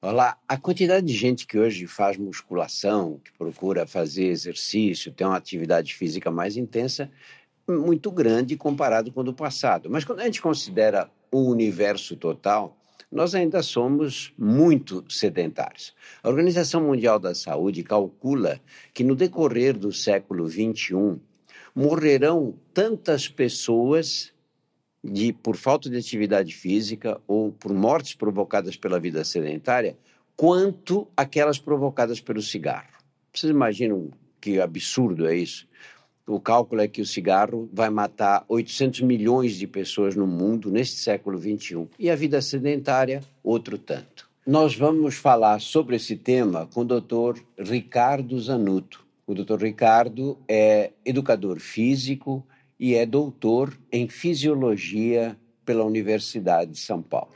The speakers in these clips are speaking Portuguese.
Olá, a quantidade de gente que hoje faz musculação, que procura fazer exercício, ter uma atividade física mais intensa, muito grande comparado com o do passado. Mas quando a gente considera o universo total, nós ainda somos muito sedentários. A Organização Mundial da Saúde calcula que no decorrer do século XXI morrerão tantas pessoas de por falta de atividade física ou por mortes provocadas pela vida sedentária, quanto aquelas provocadas pelo cigarro. Vocês imaginam que absurdo é isso? O cálculo é que o cigarro vai matar 800 milhões de pessoas no mundo neste século 21 e a vida sedentária outro tanto. Nós vamos falar sobre esse tema com o Dr. Ricardo Zanuto. O Dr. Ricardo é educador físico, e é doutor em fisiologia pela Universidade de São Paulo.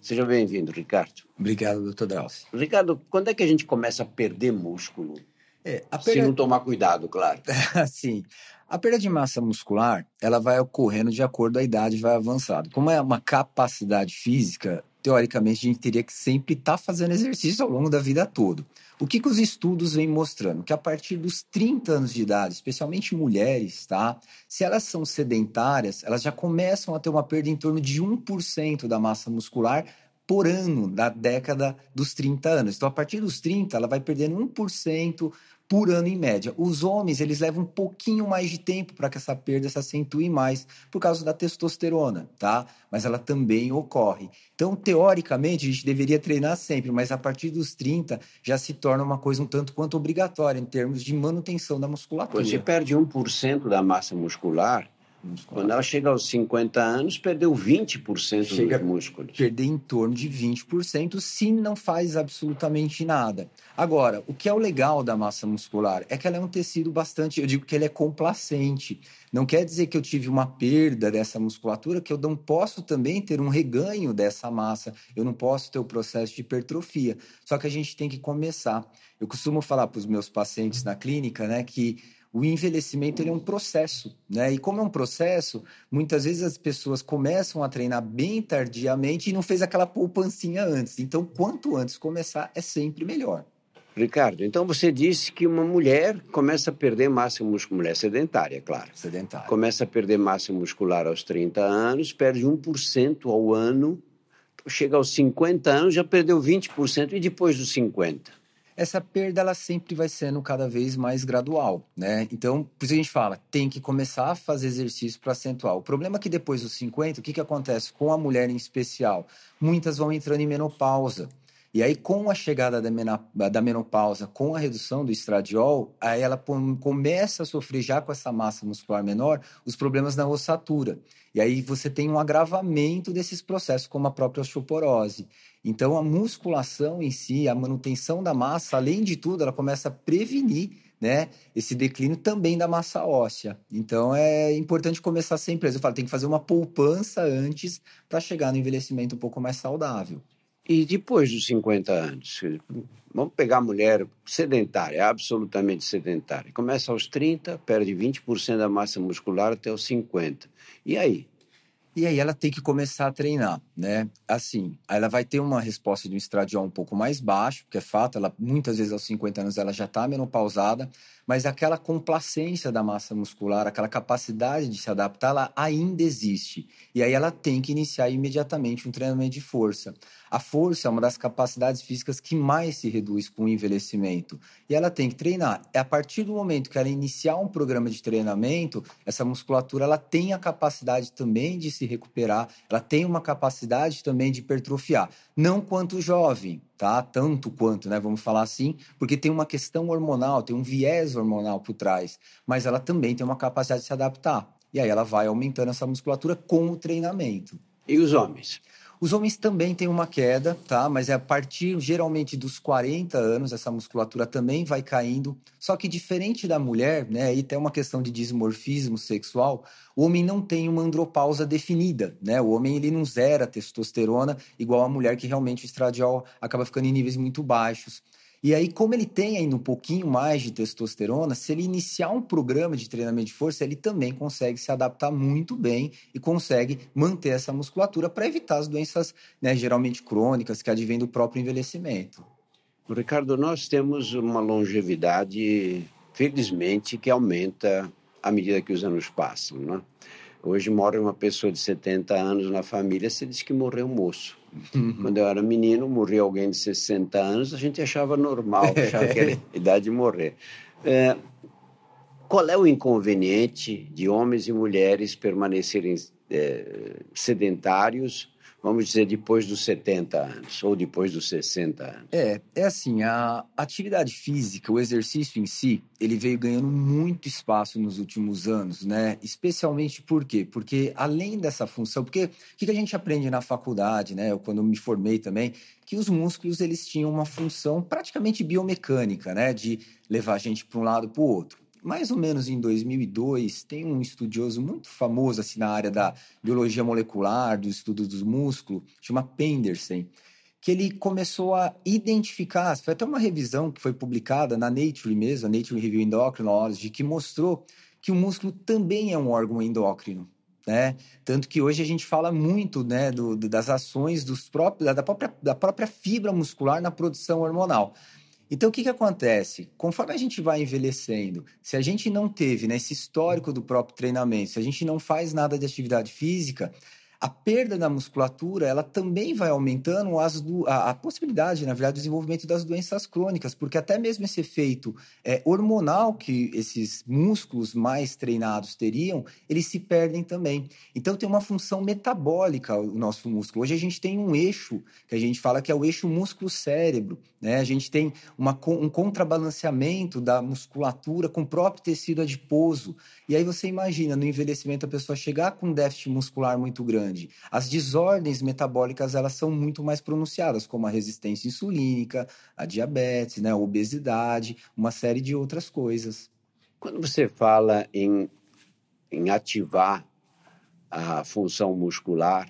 Seja bem-vindo, Ricardo. Obrigado, doutor Drauzio. Ricardo, quando é que a gente começa a perder músculo? É, a perda... Se não tomar cuidado, claro. Sim. A perda de massa muscular, ela vai ocorrendo de acordo com a idade vai avançando. Como é uma capacidade física, teoricamente, a gente teria que sempre estar tá fazendo exercício ao longo da vida toda. O que, que os estudos vêm mostrando? Que a partir dos 30 anos de idade, especialmente mulheres, tá? Se elas são sedentárias, elas já começam a ter uma perda em torno de 1% da massa muscular por ano da década dos 30 anos. Então, a partir dos 30, ela vai perdendo 1% por ano em média. Os homens, eles levam um pouquinho mais de tempo para que essa perda se acentue mais por causa da testosterona, tá? Mas ela também ocorre. Então, teoricamente, a gente deveria treinar sempre, mas a partir dos 30 já se torna uma coisa um tanto quanto obrigatória em termos de manutenção da musculatura. Você perde 1% da massa muscular, quando ela chega aos 50 anos, perdeu 20% chega dos músculos. Perder em torno de 20% se não faz absolutamente nada. Agora, o que é o legal da massa muscular é que ela é um tecido bastante, eu digo que ele é complacente. Não quer dizer que eu tive uma perda dessa musculatura, que eu não posso também ter um reganho dessa massa. Eu não posso ter o processo de hipertrofia. Só que a gente tem que começar. Eu costumo falar para os meus pacientes na clínica, né, que o envelhecimento ele é um processo, né? E como é um processo, muitas vezes as pessoas começam a treinar bem tardiamente e não fez aquela poupancinha antes. Então, quanto antes começar, é sempre melhor. Ricardo, então você disse que uma mulher começa a perder massa muscular, mulher sedentária, claro. Sedentária. Começa a perder massa muscular aos 30 anos, perde 1% ao ano, chega aos 50 anos, já perdeu 20%, e depois dos 50? Essa perda ela sempre vai sendo cada vez mais gradual, né? Então, por isso a gente fala, tem que começar a fazer exercício para acentuar. O problema é que depois dos 50, o que, que acontece com a mulher em especial? Muitas vão entrando em menopausa. E aí, com a chegada da menopausa, com a redução do estradiol, aí ela começa a sofrer já com essa massa muscular menor os problemas na ossatura. E aí você tem um agravamento desses processos, como a própria osteoporose. Então, a musculação em si, a manutenção da massa, além de tudo, ela começa a prevenir né, esse declínio também da massa óssea. Então, é importante começar sempre. Eu falo, tem que fazer uma poupança antes para chegar no envelhecimento um pouco mais saudável. E depois dos 50 anos? Vamos pegar a mulher sedentária, absolutamente sedentária. Começa aos 30, perde 20% da massa muscular até os 50. E aí? E aí ela tem que começar a treinar, né? Assim, ela vai ter uma resposta de um estradiol um pouco mais baixo, que é fato, ela muitas vezes aos 50 anos ela já está menopausada, mas aquela complacência da massa muscular, aquela capacidade de se adaptar, ela ainda existe. E aí ela tem que iniciar imediatamente um treinamento de força. A força é uma das capacidades físicas que mais se reduz com o envelhecimento. E ela tem que treinar. É a partir do momento que ela iniciar um programa de treinamento, essa musculatura ela tem a capacidade também de se recuperar, ela tem uma capacidade também de hipertrofiar. Não quanto jovem, tá? Tanto quanto, né? Vamos falar assim, porque tem uma questão hormonal, tem um viés hormonal por trás, mas ela também tem uma capacidade de se adaptar. E aí ela vai aumentando essa musculatura com o treinamento. E os homens? Os homens também têm uma queda, tá? Mas é a partir geralmente dos 40 anos, essa musculatura também vai caindo. Só que diferente da mulher, né? Aí tem uma questão de dismorfismo sexual. O homem não tem uma andropausa definida, né? O homem ele não zera testosterona igual a mulher que realmente o estradiol acaba ficando em níveis muito baixos. E aí, como ele tem ainda um pouquinho mais de testosterona, se ele iniciar um programa de treinamento de força, ele também consegue se adaptar muito bem e consegue manter essa musculatura para evitar as doenças, né, geralmente crônicas, que advêm do próprio envelhecimento. Ricardo, nós temos uma longevidade, felizmente, que aumenta à medida que os anos passam. Né? Hoje mora uma pessoa de 70 anos na família, se diz que morreu moço. Uhum. Quando eu era menino, morria alguém de 60 anos, a gente achava normal, achava que era idade de morrer. É, qual é o inconveniente de homens e mulheres permanecerem é, sedentários vamos dizer, depois dos 70 anos ou depois dos 60 anos? É, é assim, a atividade física, o exercício em si, ele veio ganhando muito espaço nos últimos anos, né? Especialmente por quê? Porque além dessa função, porque o que a gente aprende na faculdade, né? Eu, quando me formei também, que os músculos eles tinham uma função praticamente biomecânica, né? De levar a gente para um lado para o outro mais ou menos em 2002, tem um estudioso muito famoso assim, na área da biologia molecular, do estudo dos músculos, chama Pendersen, que ele começou a identificar, foi até uma revisão que foi publicada na Nature mesmo, a Nature Review Endocrinology, que mostrou que o músculo também é um órgão endócrino. Né? Tanto que hoje a gente fala muito né, do, das ações dos próprios, da, própria, da própria fibra muscular na produção hormonal. Então, o que, que acontece? Conforme a gente vai envelhecendo, se a gente não teve né, esse histórico do próprio treinamento, se a gente não faz nada de atividade física, a perda da musculatura ela também vai aumentando as do, a, a, possibilidade, na verdade, do desenvolvimento das doenças crônicas, porque até mesmo esse efeito é, hormonal que esses músculos mais treinados teriam, eles se perdem também. Então tem uma função metabólica o nosso músculo. Hoje a gente tem um eixo que a gente fala que é o eixo músculo-cérebro. Né? A gente tem uma, um contrabalanceamento da musculatura com o próprio tecido adiposo. E aí você imagina, no envelhecimento, a pessoa chegar com um déficit muscular muito grande grande. As desordens metabólicas elas são muito mais pronunciadas, como a resistência insulínica, a diabetes, né, a obesidade, uma série de outras coisas. Quando você fala em, em ativar a função muscular,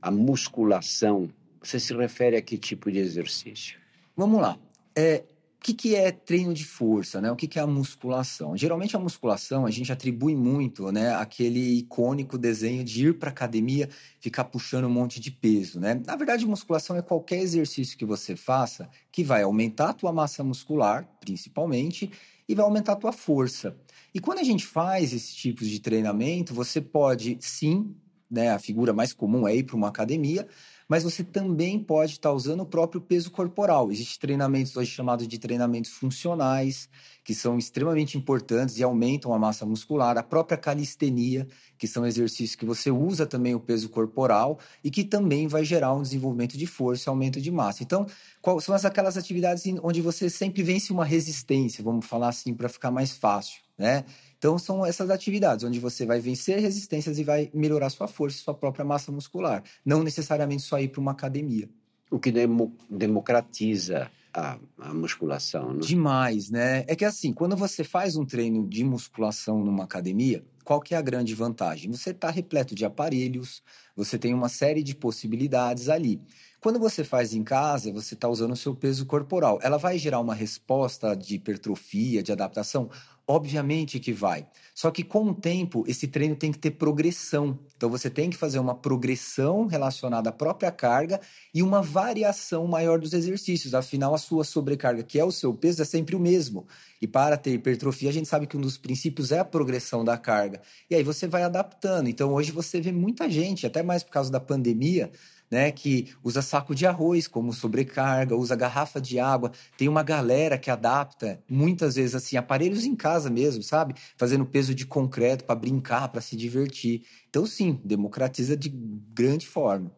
a musculação, você se refere a que tipo de exercício? Vamos lá. É, o que, que é treino de força, né? O que, que é a musculação? Geralmente a musculação a gente atribui muito, né? Aquele icônico desenho de ir para academia, ficar puxando um monte de peso, né? Na verdade, musculação é qualquer exercício que você faça que vai aumentar a tua massa muscular, principalmente, e vai aumentar a tua força. E quando a gente faz esse tipo de treinamento, você pode sim, né? A figura mais comum é ir para uma academia, mas você também pode estar tá usando o próprio peso corporal. Existem treinamentos hoje chamados de treinamentos funcionais, que são extremamente importantes e aumentam a massa muscular, a própria calistenia, que são exercícios que você usa também o peso corporal e que também vai gerar um desenvolvimento de força, aumento de massa. Então, qual, são aquelas atividades onde você sempre vence uma resistência, vamos falar assim, para ficar mais fácil, né? Então, são essas atividades onde você vai vencer resistências e vai melhorar sua força, sua própria massa muscular. Não necessariamente só ir para uma academia. O que demo, democratiza a, a, musculação, né? Demais, né? É que assim, quando você faz um treino de musculação numa academia, qual que é a grande vantagem? Você está repleto de aparelhos, você tem uma série de possibilidades ali. Quando você faz em casa, você está usando o seu peso corporal. Ela vai gerar uma resposta de hipertrofia, de adaptação? Obviamente que vai. Só que com o tempo, esse treino tem que ter progressão. Então você tem que fazer uma progressão relacionada à própria carga e uma variação maior dos exercícios. Afinal, a sua sobrecarga, que é o seu peso, é sempre o mesmo. E para ter hipertrofia, a gente sabe que um dos princípios é a progressão da carga. E aí você vai adaptando. Então hoje você vê muita gente, até mais por causa da pandemia, né, que usa saco de arroz como sobrecarga, usa garrafa de água. Tem uma galera que adapta muitas vezes assim aparelhos em casa mesmo, sabe? Fazendo peso de concreto para brincar, para se divertir. Então sim, democratiza de grande forma.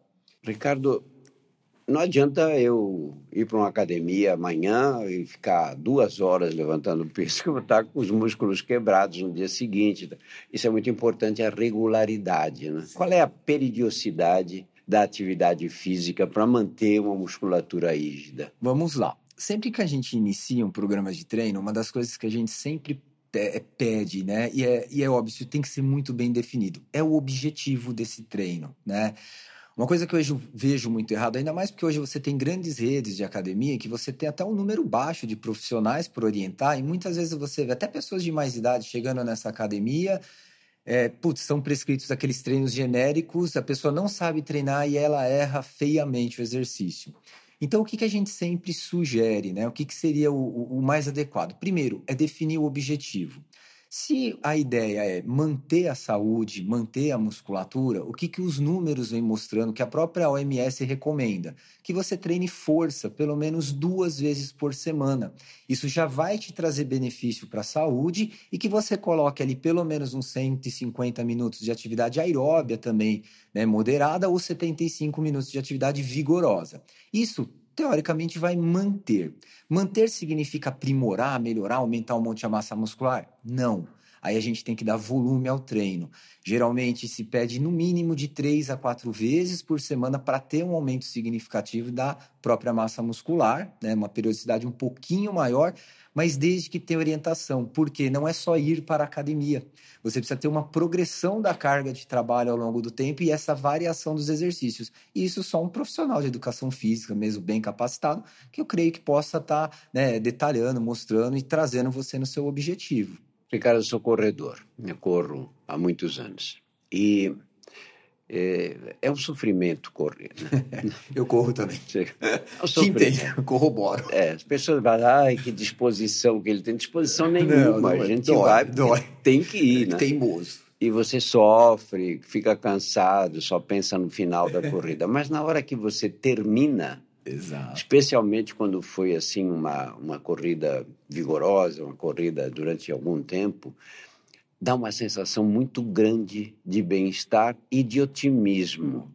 Ricardo, não adianta eu ir para uma academia amanhã e ficar duas horas levantando peso, que eu vou estar com os músculos quebrados no dia seguinte. Isso é muito importante, a regularidade. Né? Qual é a periodicidade da atividade física para manter uma musculatura rígida? Vamos lá. Sempre que a gente inicia um programa de treino, uma das coisas que a gente sempre é, pede, né? E é, e é óbvio, tem que ser muito bem definido. É o objetivo desse treino, né? Uma coisa que eu vejo muito errado, ainda mais porque hoje você tem grandes redes de academia que você tem até um número baixo de profissionais por orientar, e muitas vezes você vê até pessoas de mais idade chegando nessa academia, é, putz, são prescritos aqueles treinos genéricos, a pessoa não sabe treinar e ela erra feiamente o exercício. Então, o que, que a gente sempre sugere, né? O que, que seria o, o mais adequado? Primeiro, é definir o objetivo. Se a ideia é manter a saúde, manter a musculatura, o que, que os números vêm mostrando, que a própria OMS recomenda? Que você treine força pelo menos duas vezes por semana. Isso já vai te trazer benefício para a saúde e que você coloque ali pelo menos uns 150 minutos de atividade aeróbia também, né, moderada, ou 75 minutos de atividade vigorosa. Isso teoricamente vai manter. Manter significa aprimorar, melhorar, aumentar um monte a massa muscular? Não. Aí a gente tem que dar volume ao treino. Geralmente se pede no mínimo de três a quatro vezes por semana para ter um aumento significativo da própria massa muscular, né? uma periodicidade um pouquinho maior, mas desde que tenha orientação, porque não é só ir para a academia. Você precisa ter uma progressão da carga de trabalho ao longo do tempo e essa variação dos exercícios. E isso só um profissional de educação física, mesmo bem capacitado, que eu creio que possa estar tá, né, detalhando, mostrando e trazendo você no seu objetivo. Ricardo, eu sou corredor, eu corro há muitos anos. E é, é um sofrimento correr. Né? eu corro também. É um sofrimento. corroboro. É, as pessoas falam, ai, que disposição que ele tem. Disposição nenhuma. Não, não, a gente dói, vai, dói. tem que ir, né? Teimoso. E você sofre, fica cansado, só pensa no final da corrida. Mas na hora que você termina, Exato. especialmente quando foi assim uma, uma corrida vigorosa, uma corrida durante algum tempo, dá uma sensação muito grande de bem-estar e de otimismo.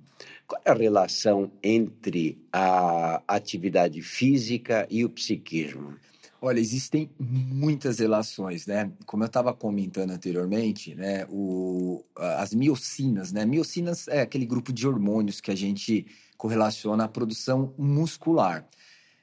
Qual é a relação entre a atividade física e o psiquismo? Olha, existem muitas relações, né? Como eu estava comentando anteriormente, né? O, as miocinas, né? Miocinas é aquele grupo de hormônios que a gente correlaciona à produção muscular.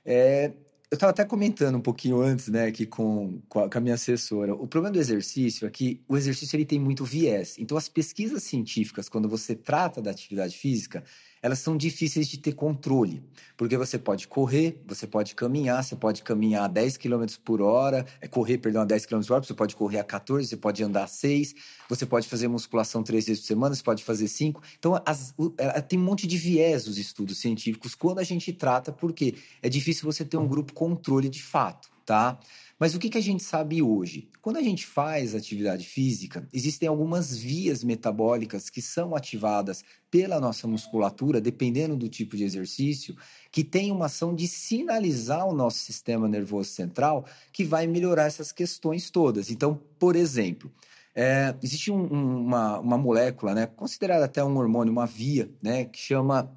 É, eu estava até comentando um pouquinho antes, né, aqui com, com a, com, a, minha assessora. O problema do exercício é que o exercício ele tem muito viés. Então, as pesquisas científicas, quando você trata da atividade física, elas são difíceis de ter controle, porque você pode correr, você pode caminhar, você pode caminhar a 10 km por hora, é correr, perdão, a 10 km por hora, você pode correr a 14, você pode andar a 6, você pode fazer musculação três vezes por semana, você pode fazer cinco. Então, as, é, tem um monte de viés os estudos científicos quando a gente trata, porque é difícil você ter um grupo controle de fato, tá? Mas o que, que a gente sabe hoje? Quando a gente faz atividade física, existem algumas vias metabólicas que são ativadas pela nossa musculatura, dependendo do tipo de exercício, que tem uma ação de sinalizar o nosso sistema nervoso central que vai melhorar essas questões todas. Então, por exemplo, é, existe um, uma, uma molécula, né, considerada até um hormônio, uma via, né, que chama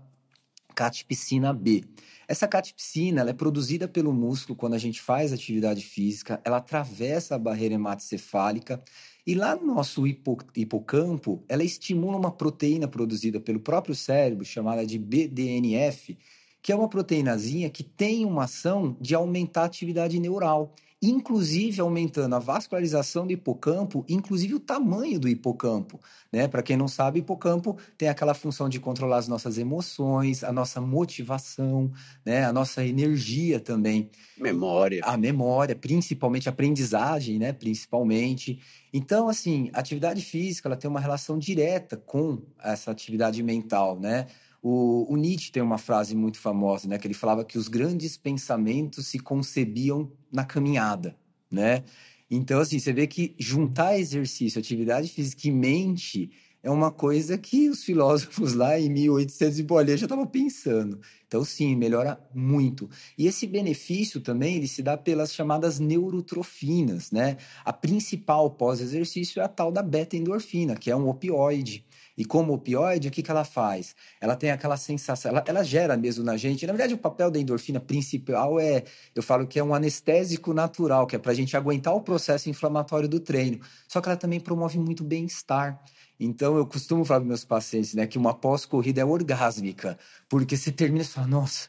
catepsina B. Essa catepsina ela é produzida pelo músculo quando a gente faz atividade física, ela atravessa a barreira hematocefálica e lá no nosso hipo, hipocampo, ela estimula uma proteína produzida pelo próprio cérebro, chamada de BDNF, que é uma proteínazinha que tem uma ação de aumentar a atividade neural inclusive aumentando a vascularização do hipocampo, inclusive o tamanho do hipocampo. Né? Para quem não sabe, hipocampo tem aquela função de controlar as nossas emoções, a nossa motivação, né? a nossa energia também. Memória. A memória, principalmente a aprendizagem, né? principalmente. Então, assim, a atividade física ela tem uma relação direta com essa atividade mental, né? O, o, Nietzsche tem uma frase muito famosa, né? Que ele falava que os grandes pensamentos se concebiam na caminhada, né? Então, assim, você vê que juntar exercício, atividade física e mente é uma coisa que os filósofos lá em 1800 e bolinha já estavam pensando. Então, sim, melhora muito. E esse benefício também ele se dá pelas chamadas neurotrofinas, né? A principal pós-exercício é a tal da beta-endorfina, que é um opioide. E como opioide, o que, que ela faz? Ela tem aquela sensação, ela, ela gera mesmo na gente. Na verdade, o papel da endorfina principal é, eu falo que é um anestésico natural, que é para a gente aguentar o processo inflamatório do treino. Só que ela também promove muito bem-estar. Então, eu costumo falar para meus pacientes né, que uma pós-corrida é orgásmica, porque você termina e fala, nossa,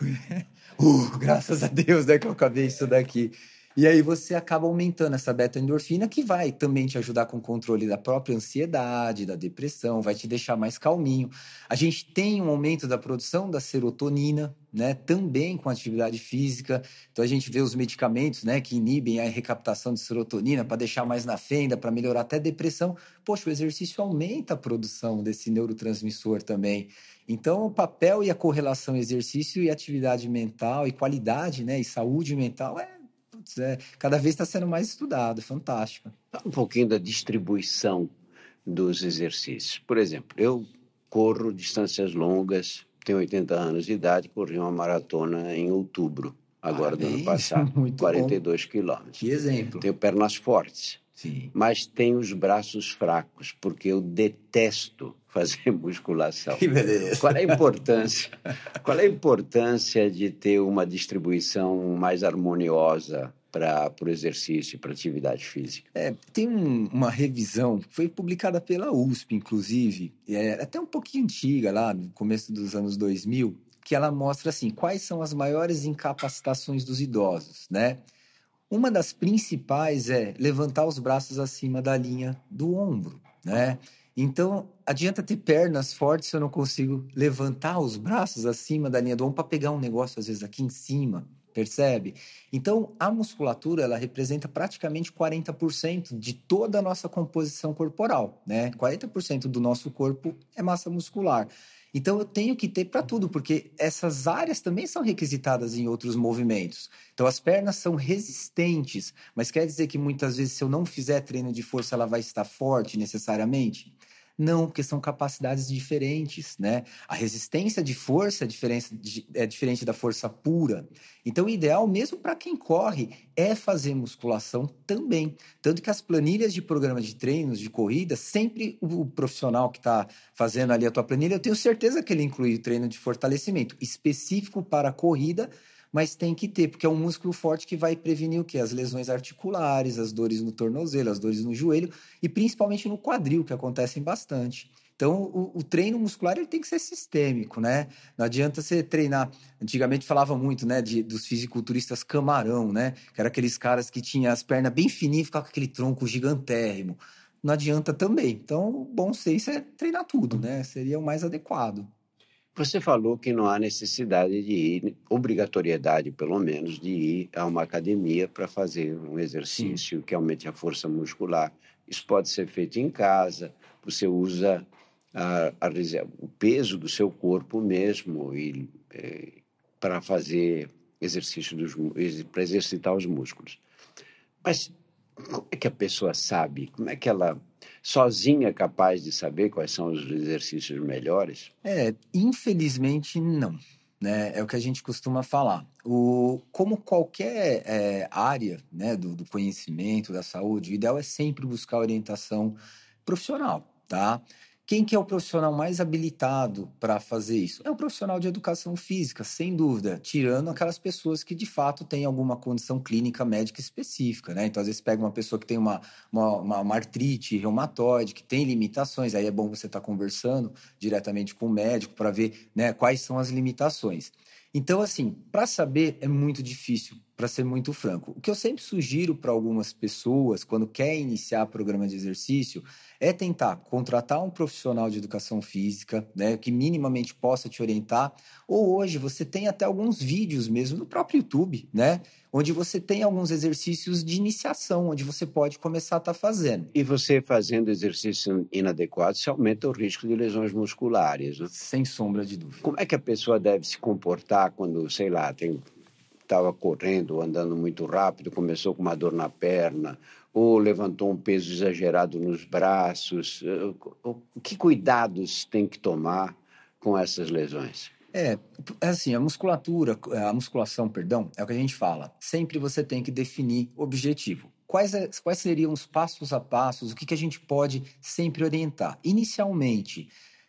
uh, graças a Deus né, que eu acabei isso daqui. E aí você acaba aumentando essa beta-endorfina que vai também te ajudar com o controle da própria ansiedade, da depressão, vai te deixar mais calminho. A gente tem um aumento da produção da serotonina, né, também com atividade física. Então a gente vê os medicamentos, né, que inibem a recaptação de serotonina para deixar mais na fenda, para melhorar até depressão. Poxa, o exercício aumenta a produção desse neurotransmissor também. Então, o papel e a correlação exercício e atividade mental e qualidade, né, e saúde mental é putz, é, cada vez está sendo mais estudado, fantástico. Um pouquinho da distribuição dos exercícios. Por exemplo, eu corro distâncias longas, tenho 80 anos de idade, corri uma maratona em outubro, agora Parabéns, do ano passado, Muito 42 quilômetros. Que exemplo. Tenho pernas fortes. Sim. Mas tenho os braços fracos, porque eu detesto fazer musculação. Que beleza. Qual é a importância? qual é a importância de ter uma distribuição mais harmoniosa para o exercício, para atividade física? É, tem um, uma revisão, foi publicada pela USP, inclusive, é até um pouquinho antiga, lá no começo dos anos 2000, que ela mostra assim quais são as maiores incapacitações dos idosos, né? Uma das principais é levantar os braços acima da linha do ombro, né? Então, adianta ter pernas fortes se eu não consigo levantar os braços acima da linha do ombro para pegar um negócio, às vezes, aqui em cima, percebe? Então, a musculatura, ela representa praticamente 40% de toda a nossa composição corporal, né? 40% do nosso corpo é massa muscular. Então eu tenho que ter para tudo, porque essas áreas também são requisitadas em outros movimentos. Então as pernas são resistentes, mas quer dizer que muitas vezes se eu não fizer treino de força ela vai estar forte necessariamente? Não, porque são capacidades diferentes, né? A resistência de força é diferente, é diferente da força pura. Então, o ideal, mesmo para quem corre, é fazer musculação também. Tanto que as planilhas de programa de treinos, de corrida, sempre o profissional que está fazendo ali a tua planilha, eu tenho certeza que ele inclui o treino de fortalecimento específico para a corrida, mas tem que ter, porque é um músculo forte que vai prevenir o quê? As lesões articulares, as dores no tornozelo, as dores no joelho e principalmente no quadril, que acontecem bastante. Então, o, o, treino muscular ele tem que ser sistêmico, né? Não adianta você treinar. Antigamente falava muito, né, de, dos fisiculturistas camarão, né? Que eram aqueles caras que tinham as pernas bem fininhas e ficavam com aquele tronco gigantérrimo. Não adianta também. Então, o bom senso é treinar tudo, né? Seria o mais adequado. Você falou que não há necessidade de ir, obrigatoriedade pelo menos, de ir a uma academia para fazer um exercício Sim. que aumente a força muscular. Isso pode ser feito em casa, você usa a, a, o peso do seu corpo mesmo e, é, para fazer exercício dos para exercitar os músculos. Mas como é que a pessoa sabe? Como é que ela sozinha capaz de saber quais são os exercícios melhores? É, infelizmente não. Né? É o que a gente costuma falar. O, como qualquer é, área né, do, do conhecimento, da saúde, o ideal é sempre buscar orientação profissional, tá? Quem que é o profissional mais habilitado para fazer isso? É o profissional de educação física, sem dúvida, tirando aquelas pessoas que de fato têm alguma condição clínica médica específica, né? Então, às vezes pega uma pessoa que tem uma, uma, uma, uma artrite reumatoide, que tem limitações, aí é bom você estar tá conversando diretamente com o médico para ver né, quais são as limitações. Então, assim, para saber é muito difícil, para ser muito franco. O que eu sempre sugiro para algumas pessoas, quando quer iniciar programa de exercício, é tentar contratar um profissional de educação física, né, que minimamente possa te orientar. Ou hoje você tem até alguns vídeos mesmo no próprio YouTube, né, onde você tem alguns exercícios de iniciação, onde você pode começar a estar tá fazendo. E você fazendo exercício inadequado, você aumenta o risco de lesões musculares. Né? Sem sombra de dúvida. Como é que a pessoa deve se comportar quando, sei lá, tem estava correndo, andando muito rápido, começou com uma dor na perna, ou levantou um peso exagerado nos braços? Eh, que cuidados tem que tomar com essas lesões? É, assim, a musculatura, a musculação, perdão, é o que a gente fala. Sempre você tem que definir objetivo. Quais, é, quais seriam os passos a passos, o que, que a gente pode sempre orientar? Inicialmente,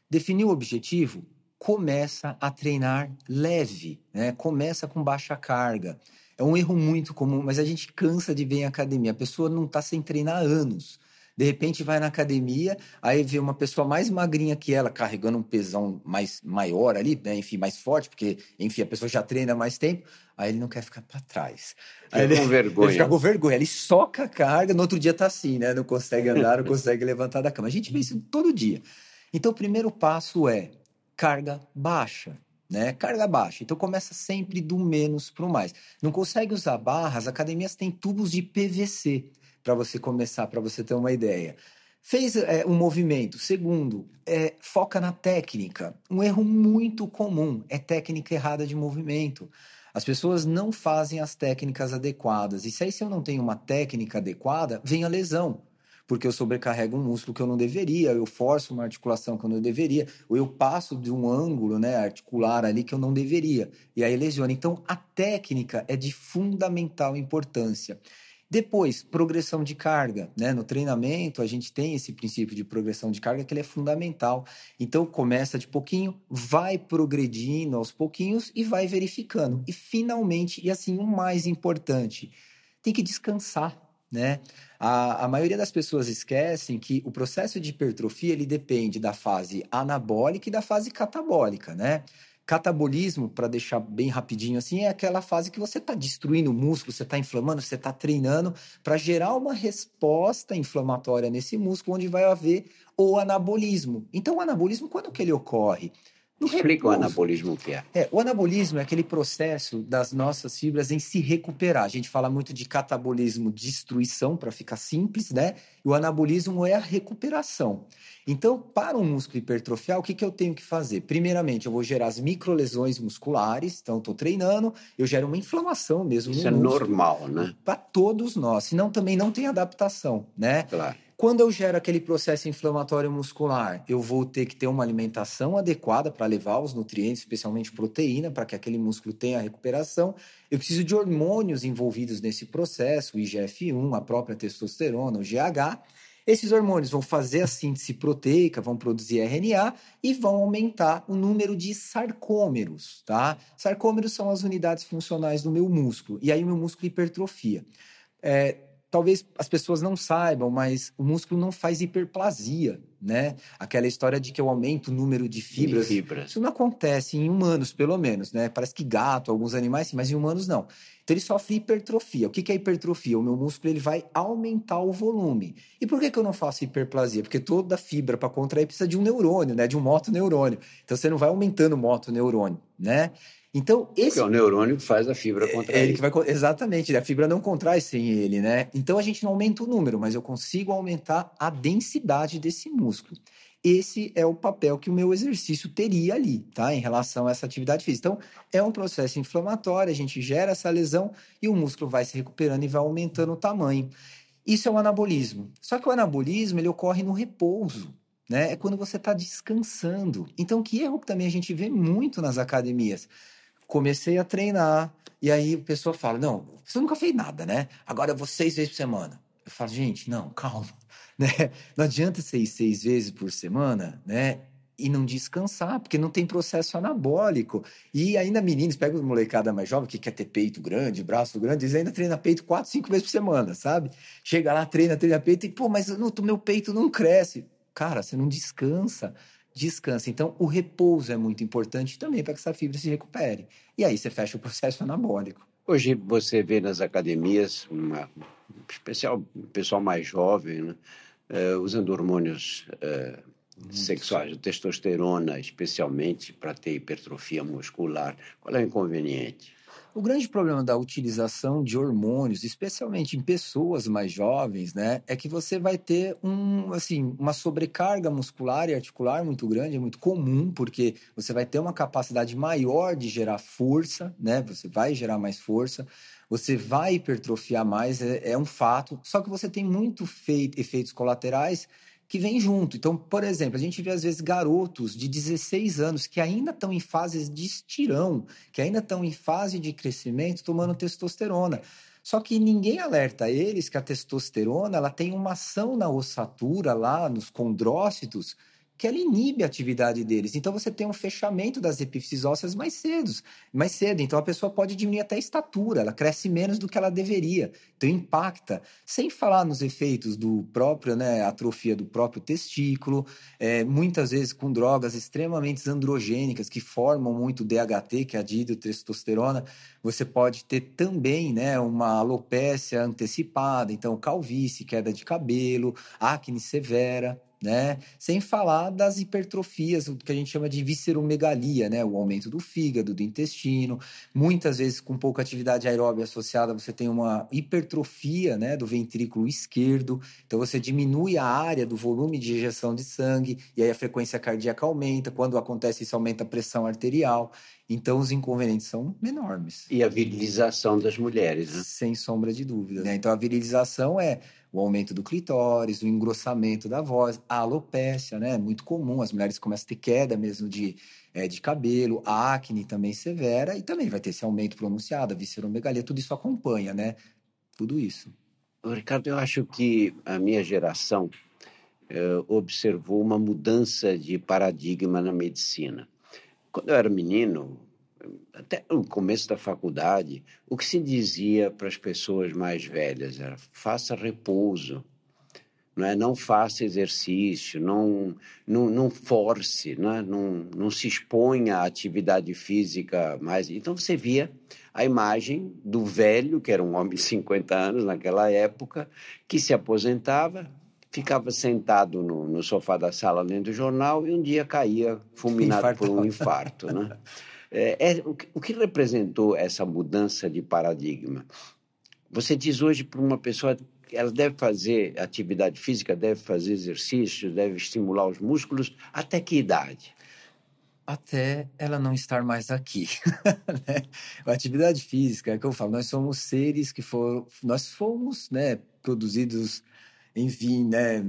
definir o objetivo, começa a treinar leve, né? começa com baixa carga. É um erro muito comum, mas a gente cansa de ver em academia. A pessoa não está sem treinar há anos. De repente vai na academia, aí vê uma pessoa mais magrinha que ela, carregando um pesão mais maior ali, né? enfim, mais forte, porque, enfim, a pessoa já treina mais tempo, aí ele não quer ficar para trás. Aí ele, com vergonha. Ele fica com vergonha, ele soca a carga, no outro dia tá assim, né? Não consegue andar, não consegue levantar da cama. A gente vê isso todo dia. Então, o primeiro passo é carga baixa. Né? Carga baixa. Então começa sempre do menos para o mais. Não consegue usar barras, academias têm tubos de PVC para você começar, para você ter uma ideia. Fez é, um movimento. Segundo, é, foca na técnica. Um erro muito comum é técnica errada de movimento. As pessoas não fazem as técnicas adequadas. E se aí se eu não tenho uma técnica adequada, vem a lesão. Porque eu sobrecarrego um músculo que eu não deveria, eu forço uma articulação que eu não deveria, ou eu passo de um ângulo né, articular ali que eu não deveria. E aí lesiona. Então, a técnica é de fundamental importância. Depois, progressão de carga. Né? No treinamento, a gente tem esse princípio de progressão de carga que ele é fundamental. Então, começa de pouquinho, vai progredindo aos pouquinhos e vai verificando. E, finalmente, e assim, o mais importante, tem que descansar. Né? A, a maioria das pessoas esquecem que o processo de hipertrofia ele depende da fase anabólica e da fase catabólica, né? Catabolismo, para deixar bem rapidinho assim, é aquela fase que você está destruindo o músculo, você está inflamando, você está treinando para gerar uma resposta inflamatória nesse músculo, onde vai haver o anabolismo. Então, o anabolismo, quando que ele ocorre? Explica o anabolismo o que é. é. O anabolismo é aquele processo das nossas fibras em se recuperar. A gente fala muito de catabolismo, destruição, para ficar simples, né? E o anabolismo é a recuperação. Então, para um músculo hipertrofiar, o que, que eu tenho que fazer? Primeiramente, eu vou gerar as microlesões musculares. Então, estou treinando, eu gero uma inflamação mesmo Isso é normal, né? Para todos nós. Senão, também não tem adaptação, né? Claro. Quando eu gero aquele processo inflamatório muscular, eu vou ter que ter uma alimentação adequada para levar os nutrientes, especialmente proteína, para que aquele músculo tenha recuperação. Eu preciso de hormônios envolvidos nesse processo, o IGF-1, a própria testosterona, o GH. Esses hormônios vão fazer a síntese proteica, vão produzir RNA e vão aumentar o número de sarcômeros, tá? Sarcômeros são as unidades funcionais do meu músculo, e aí o meu músculo hipertrofia. É, talvez as pessoas não saibam, mas o músculo não faz hiperplasia, né? Aquela história de que eu aumento o número de fibras. De fibras. Isso não acontece em humanos, pelo menos, né? Parece que gato, alguns animais sim, mas em humanos não. Então ele sofre hipertrofia. O que é hipertrofia? O meu músculo ele vai aumentar o volume. E por que, que eu não faço hiperplasia? Porque toda fibra para contrair precisa de um neurônio, né? De um motoneurônio. Então você não vai aumentando o motoneurônio, né? Então, esse. Porque é o neurônio que faz a fibra contrair. É ele que vai, exatamente, a fibra não contrai sem ele, né? Então a gente não aumenta o número, mas eu consigo aumentar a densidade desse músculo. Esse é o papel que o meu exercício teria ali, tá? Em relação a essa atividade física. Então, é um processo inflamatório, a gente gera essa lesão e o músculo vai se recuperando e vai aumentando o tamanho. Isso é o anabolismo. Só que o anabolismo ele ocorre no repouso. Né? É quando você está descansando. Então, que erro que também a gente vê muito nas academias comecei a treinar. E aí a pessoa fala: Não, você nunca fez nada, né? Agora eu vou seis vezes por semana. Eu falo: Gente, não, calma. Né? Não adianta ser seis vezes por semana, né? E não descansar, porque não tem processo anabólico. E ainda meninos, pegam os molecada mais jovem que quer ter peito grande, braço grande, eles ainda treinam peito quatro, cinco vezes por semana, sabe? Chega lá, treina, treina peito e, pô, mas o meu peito não cresce. Cara, você não descansa descansa. Então, o repouso é muito importante também para que essa fibra se recupere. E aí você fecha o processo anabólico. Hoje você vê nas academias, uma, especial pessoal mais jovem, né, uh, usando hormônios uh, sexuais, testosterona, especialmente para ter hipertrofia muscular. Qual é o inconveniente? O grande problema da utilização de hormônios, especialmente em pessoas mais jovens, né, é que você vai ter um, assim, uma sobrecarga muscular e articular muito grande, é muito comum, porque você vai ter uma capacidade maior de gerar força, né, você vai gerar mais força, você vai hipertrofiar mais, é, é um fato, só que você tem muito feito, efeitos colaterais que vem junto. Então, por exemplo, a gente vê às vezes garotos de 16 anos que ainda estão em fases de estirão, que ainda estão em fase de crescimento tomando testosterona. Só que ninguém alerta eles que a testosterona ela tem uma ação na ossatura lá nos condrócitos que ela inibe a atividade deles. Então você tem um fechamento das epífises ósseas mais cedo, mais cedo. Então a pessoa pode diminuir até a estatura, ela cresce menos do que ela deveria. Então impacta, sem falar nos efeitos do próprio, né, atrofia do próprio testículo, é, muitas vezes com drogas extremamente androgênicas que formam muito DHT, que é a dihidrotestosterona, você pode ter também, né, uma alopécia antecipada, então calvície, queda de cabelo, acne severa né? Sem falar das hipertrofias, o que a gente chama de visceromegalia, né? O aumento do fígado, do intestino. Muitas vezes, com pouca atividade aeróbica associada, você tem uma hipertrofia, né? Do ventrículo esquerdo. Então, você diminui a área do volume de injeção de sangue e aí a frequência cardíaca aumenta. Quando acontece isso, aumenta a pressão arterial. Então, os inconvenientes são enormes. E a virilização das mulheres, né? Sem sombra de dúvida. Né? Então, a virilização é o aumento do clitóris, o engrossamento da voz, a alopécia, né? Muito comum, as mulheres começam a ter queda mesmo de, é, de cabelo, a acne também severa, e também vai ter esse aumento pronunciado, a visceromegalia, tudo isso acompanha, né? Tudo isso. Ricardo, eu acho que a minha geração eh, observou uma mudança de paradigma na medicina. Quando eu era menino, até no começo da faculdade, o que se dizia para as pessoas mais velhas era: faça repouso, não é? Não faça exercício, não não, não force, não, é? não não se exponha à atividade física mais. Então você via a imagem do velho, que era um homem de 50 anos naquela época, que se aposentava, ficava sentado no, no sofá da sala lendo o jornal e um dia caía fulminado por um infarto, né? É, é, o, que, o que representou essa mudança de paradigma? Você diz hoje para uma pessoa ela deve fazer atividade física, deve fazer exercício, deve estimular os músculos, até que idade? Até ela não estar mais aqui. né? A atividade física, é que eu falo, nós somos seres que foram, nós fomos, né, produzidos, enfim, né,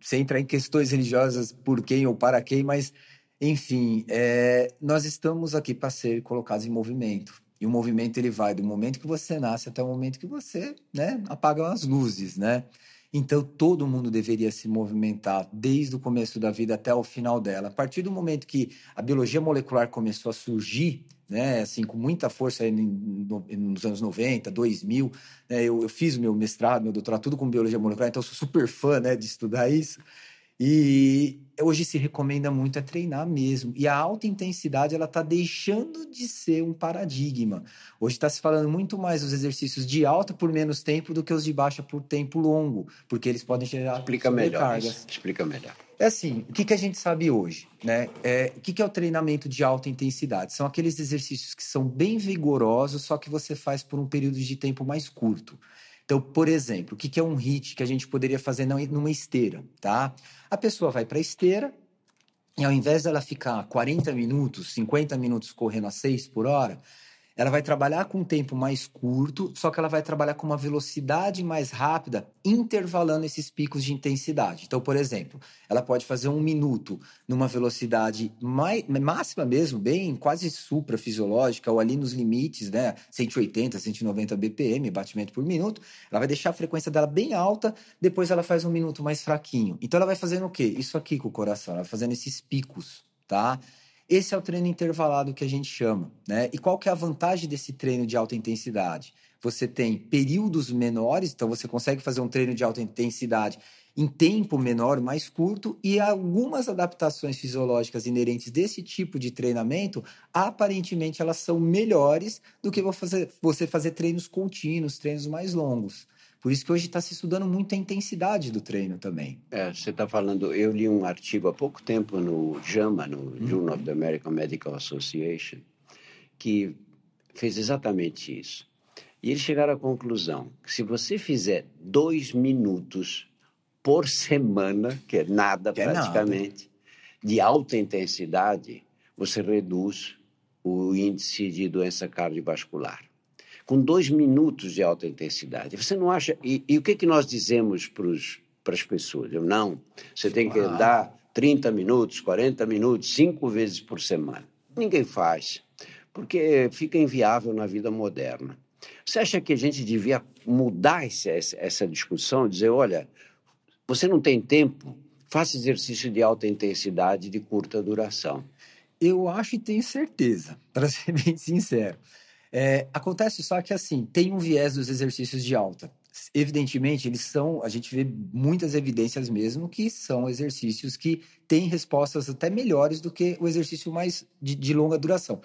sem entrar em questões religiosas por quem ou para quem, mas enfim, é, nós estamos aqui para ser colocados em movimento. E o movimento ele vai do momento que você nasce até o momento que você né, apaga as luzes, né? Então todo mundo deveria se movimentar desde o começo da vida até o final dela. A partir do momento que a biologia molecular começou a surgir, né, assim, com muita força nos anos 90, 2000, né, eu, eu fiz meu mestrado, meu doutorado, tudo com biologia molecular, então sou super fã né, de estudar isso. E hoje se recomenda muito é treinar mesmo. E a alta intensidade ela está deixando de ser um paradigma. Hoje está se falando muito mais dos exercícios de alta por menos tempo do que os de baixa por tempo longo, porque eles podem gerar Explica melhor. Explica melhor. É assim, o que, que a gente sabe hoje? Né? É, o que, que é o treinamento de alta intensidade? São aqueles exercícios que são bem vigorosos, só que você faz por um período de tempo mais curto. Então, por exemplo, o que é um HIIT que a gente poderia fazer numa esteira, tá? A pessoa vai para a esteira e ao invés dela ficar 40 minutos, 50 minutos correndo a 6 por hora, ela vai trabalhar com um tempo mais curto, só que ela vai trabalhar com uma velocidade mais rápida, intervalando esses picos de intensidade. Então, por exemplo, ela pode fazer um minuto numa velocidade mais, máxima mesmo, bem quase suprafisiológica, ou ali nos limites, né? 180, 190 BPM, batimento por minuto. Ela vai deixar a frequência dela bem alta, depois ela faz um minuto mais fraquinho. Então, ela vai fazendo o quê? Isso aqui com o coração, ela vai fazendo esses picos, tá? Esse é o treino intervalado que a gente chama, né? E qual que é a vantagem desse treino de alta intensidade? Você tem períodos menores, então você consegue fazer um treino de alta intensidade em tempo menor, mais curto, e algumas adaptações fisiológicas inerentes desse tipo de treinamento, aparentemente elas são melhores do que você fazer treinos contínuos, treinos mais longos. Por isso que hoje está se estudando muito a intensidade do treino também. É, você está falando, eu li um artigo há pouco tempo no JAMA, no uhum. Journal of the American Medical Association, que fez exatamente isso. E eles chegaram à conclusão que se você fizer dois minutos por semana, que é nada que praticamente, é nada. de alta intensidade, você reduz o índice de doença cardiovascular com dois minutos de alta intensidade. Você não acha. E, e o que, que nós dizemos para as pessoas? Eu, não, você tem que andar 30 minutos, 40 minutos, cinco vezes por semana. Ninguém faz, porque fica inviável na vida moderna. Você acha que a gente devia mudar esse, essa discussão, dizer, olha, você não tem tempo, faça exercício de alta intensidade de curta duração. Eu acho e tenho certeza, para ser bem sincero. É, acontece só que assim, tem um viés dos exercícios de alta. Evidentemente, eles são, a gente vê muitas evidências mesmo que são exercícios que têm respostas até melhores do que o exercício mais de, de longa duração.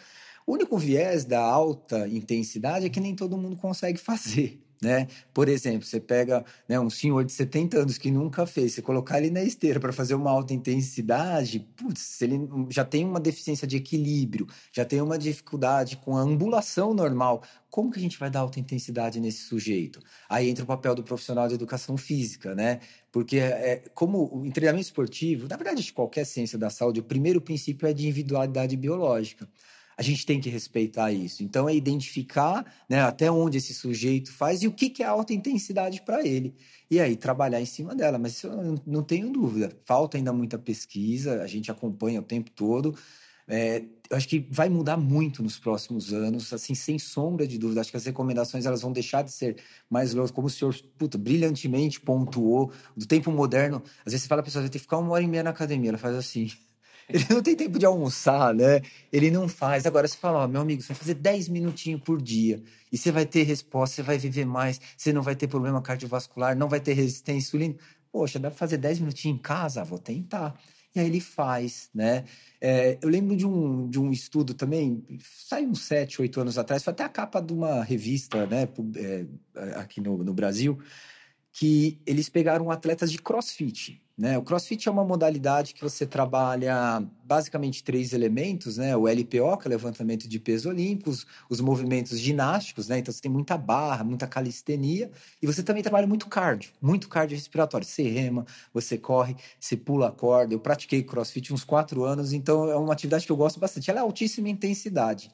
O único viés da alta intensidade é que nem todo mundo consegue fazer. Né? Por exemplo, você pega né, um senhor de 70 anos que nunca fez, você colocar ele na esteira para fazer uma alta intensidade, putz, ele já tem uma deficiência de equilíbrio, já tem uma dificuldade com a ambulação normal. Como que a gente vai dar alta intensidade nesse sujeito? Aí entra o papel do profissional de educação física, né? Porque é, como em treinamento esportivo, na verdade, de qualquer ciência da saúde, o primeiro princípio é de individualidade biológica a gente tem que respeitar isso. Então, é identificar né, até onde esse sujeito faz e o que, que é alta intensidade para ele. E aí, trabalhar em cima dela. Mas eu não tenho dúvida. Falta ainda muita pesquisa, a gente acompanha o tempo todo. É, eu acho que vai mudar muito nos próximos anos, assim, sem sombra de dúvida. Acho que as recomendações elas vão deixar de ser mais longas, como o senhor puta, brilhantemente pontuou. Do tempo moderno, às vezes você fala, a pessoa vai ter que ficar uma hora e meia na academia. Ela faz assim. Ele não tem tempo de almoçar, né? Ele não faz. Agora você fala, ó, meu amigo, você vai fazer 10 minutinhos por dia e você vai ter resposta, você vai viver mais, você não vai ter problema cardiovascular, não vai ter resistência insulina. Poxa, dá pra fazer 10 minutinhos em casa? Vou tentar. E aí ele faz, né? É, eu lembro de um, de um estudo também, saiu uns 7, 8 anos atrás, foi até a capa de uma revista, né, é, aqui no, no Brasil, que eles pegaram atletas de crossfit. Né? O CrossFit é uma modalidade que você trabalha basicamente três elementos, né? O LPO, que é levantamento de peso olímpicos, os movimentos ginásticos, né? Então você tem muita barra, muita calistenia, e você também trabalha muito cardio, muito cardio respiratório. Você rema, você corre, você pula a corda. Eu pratiquei CrossFit uns quatro anos, então é uma atividade que eu gosto bastante. Ela é altíssima intensidade.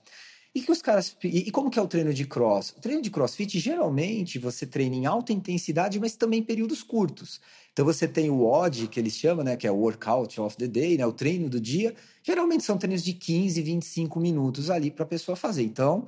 E que os caras. E como que é o treino de cross? O treino de crossfit, geralmente, você treina em alta intensidade, mas também em períodos curtos. Então você tem o WOD, que eles chamam, né? Que é o Workout of the Day, né? O treino do dia. Geralmente são treinos de 15, 25 minutos ali para a pessoa fazer. Então,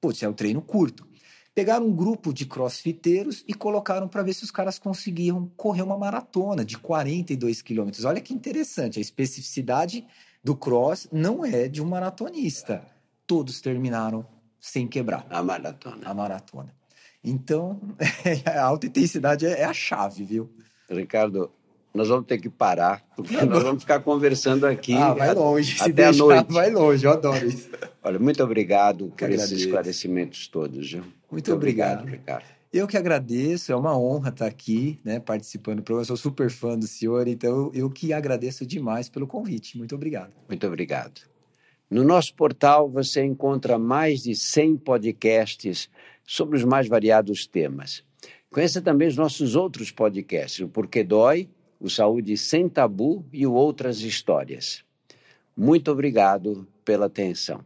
putz, é um treino curto. Pegaram um grupo de crossfiteiros e colocaram para ver se os caras conseguiam correr uma maratona de 42 quilômetros. Olha que interessante, a especificidade do cross não é de um maratonista todos terminaram sem quebrar. A maratona. A maratona. Então, a alta intensidade é, a chave, viu? Ricardo, nós vamos ter que parar, porque nós vamos ficar conversando aqui. Ah, vai longe. Até deixar, a noite. Vai longe, eu adoro isso. Olha, muito obrigado por esses esclarecimentos todos. Viu? Muito, muito obrigado. obrigado, Ricardo. Eu que agradeço, é uma honra estar aqui, né, participando do programa. Eu sou super fã do senhor, então eu que agradeço demais pelo convite. Muito obrigado. Muito obrigado. No nosso portal você encontra mais de 100 podcasts sobre os mais variados temas. Conheça também os nossos outros podcasts, o Porquê Dói, o Saúde Sem Tabu e o Outras Histórias. Muito obrigado pela atenção.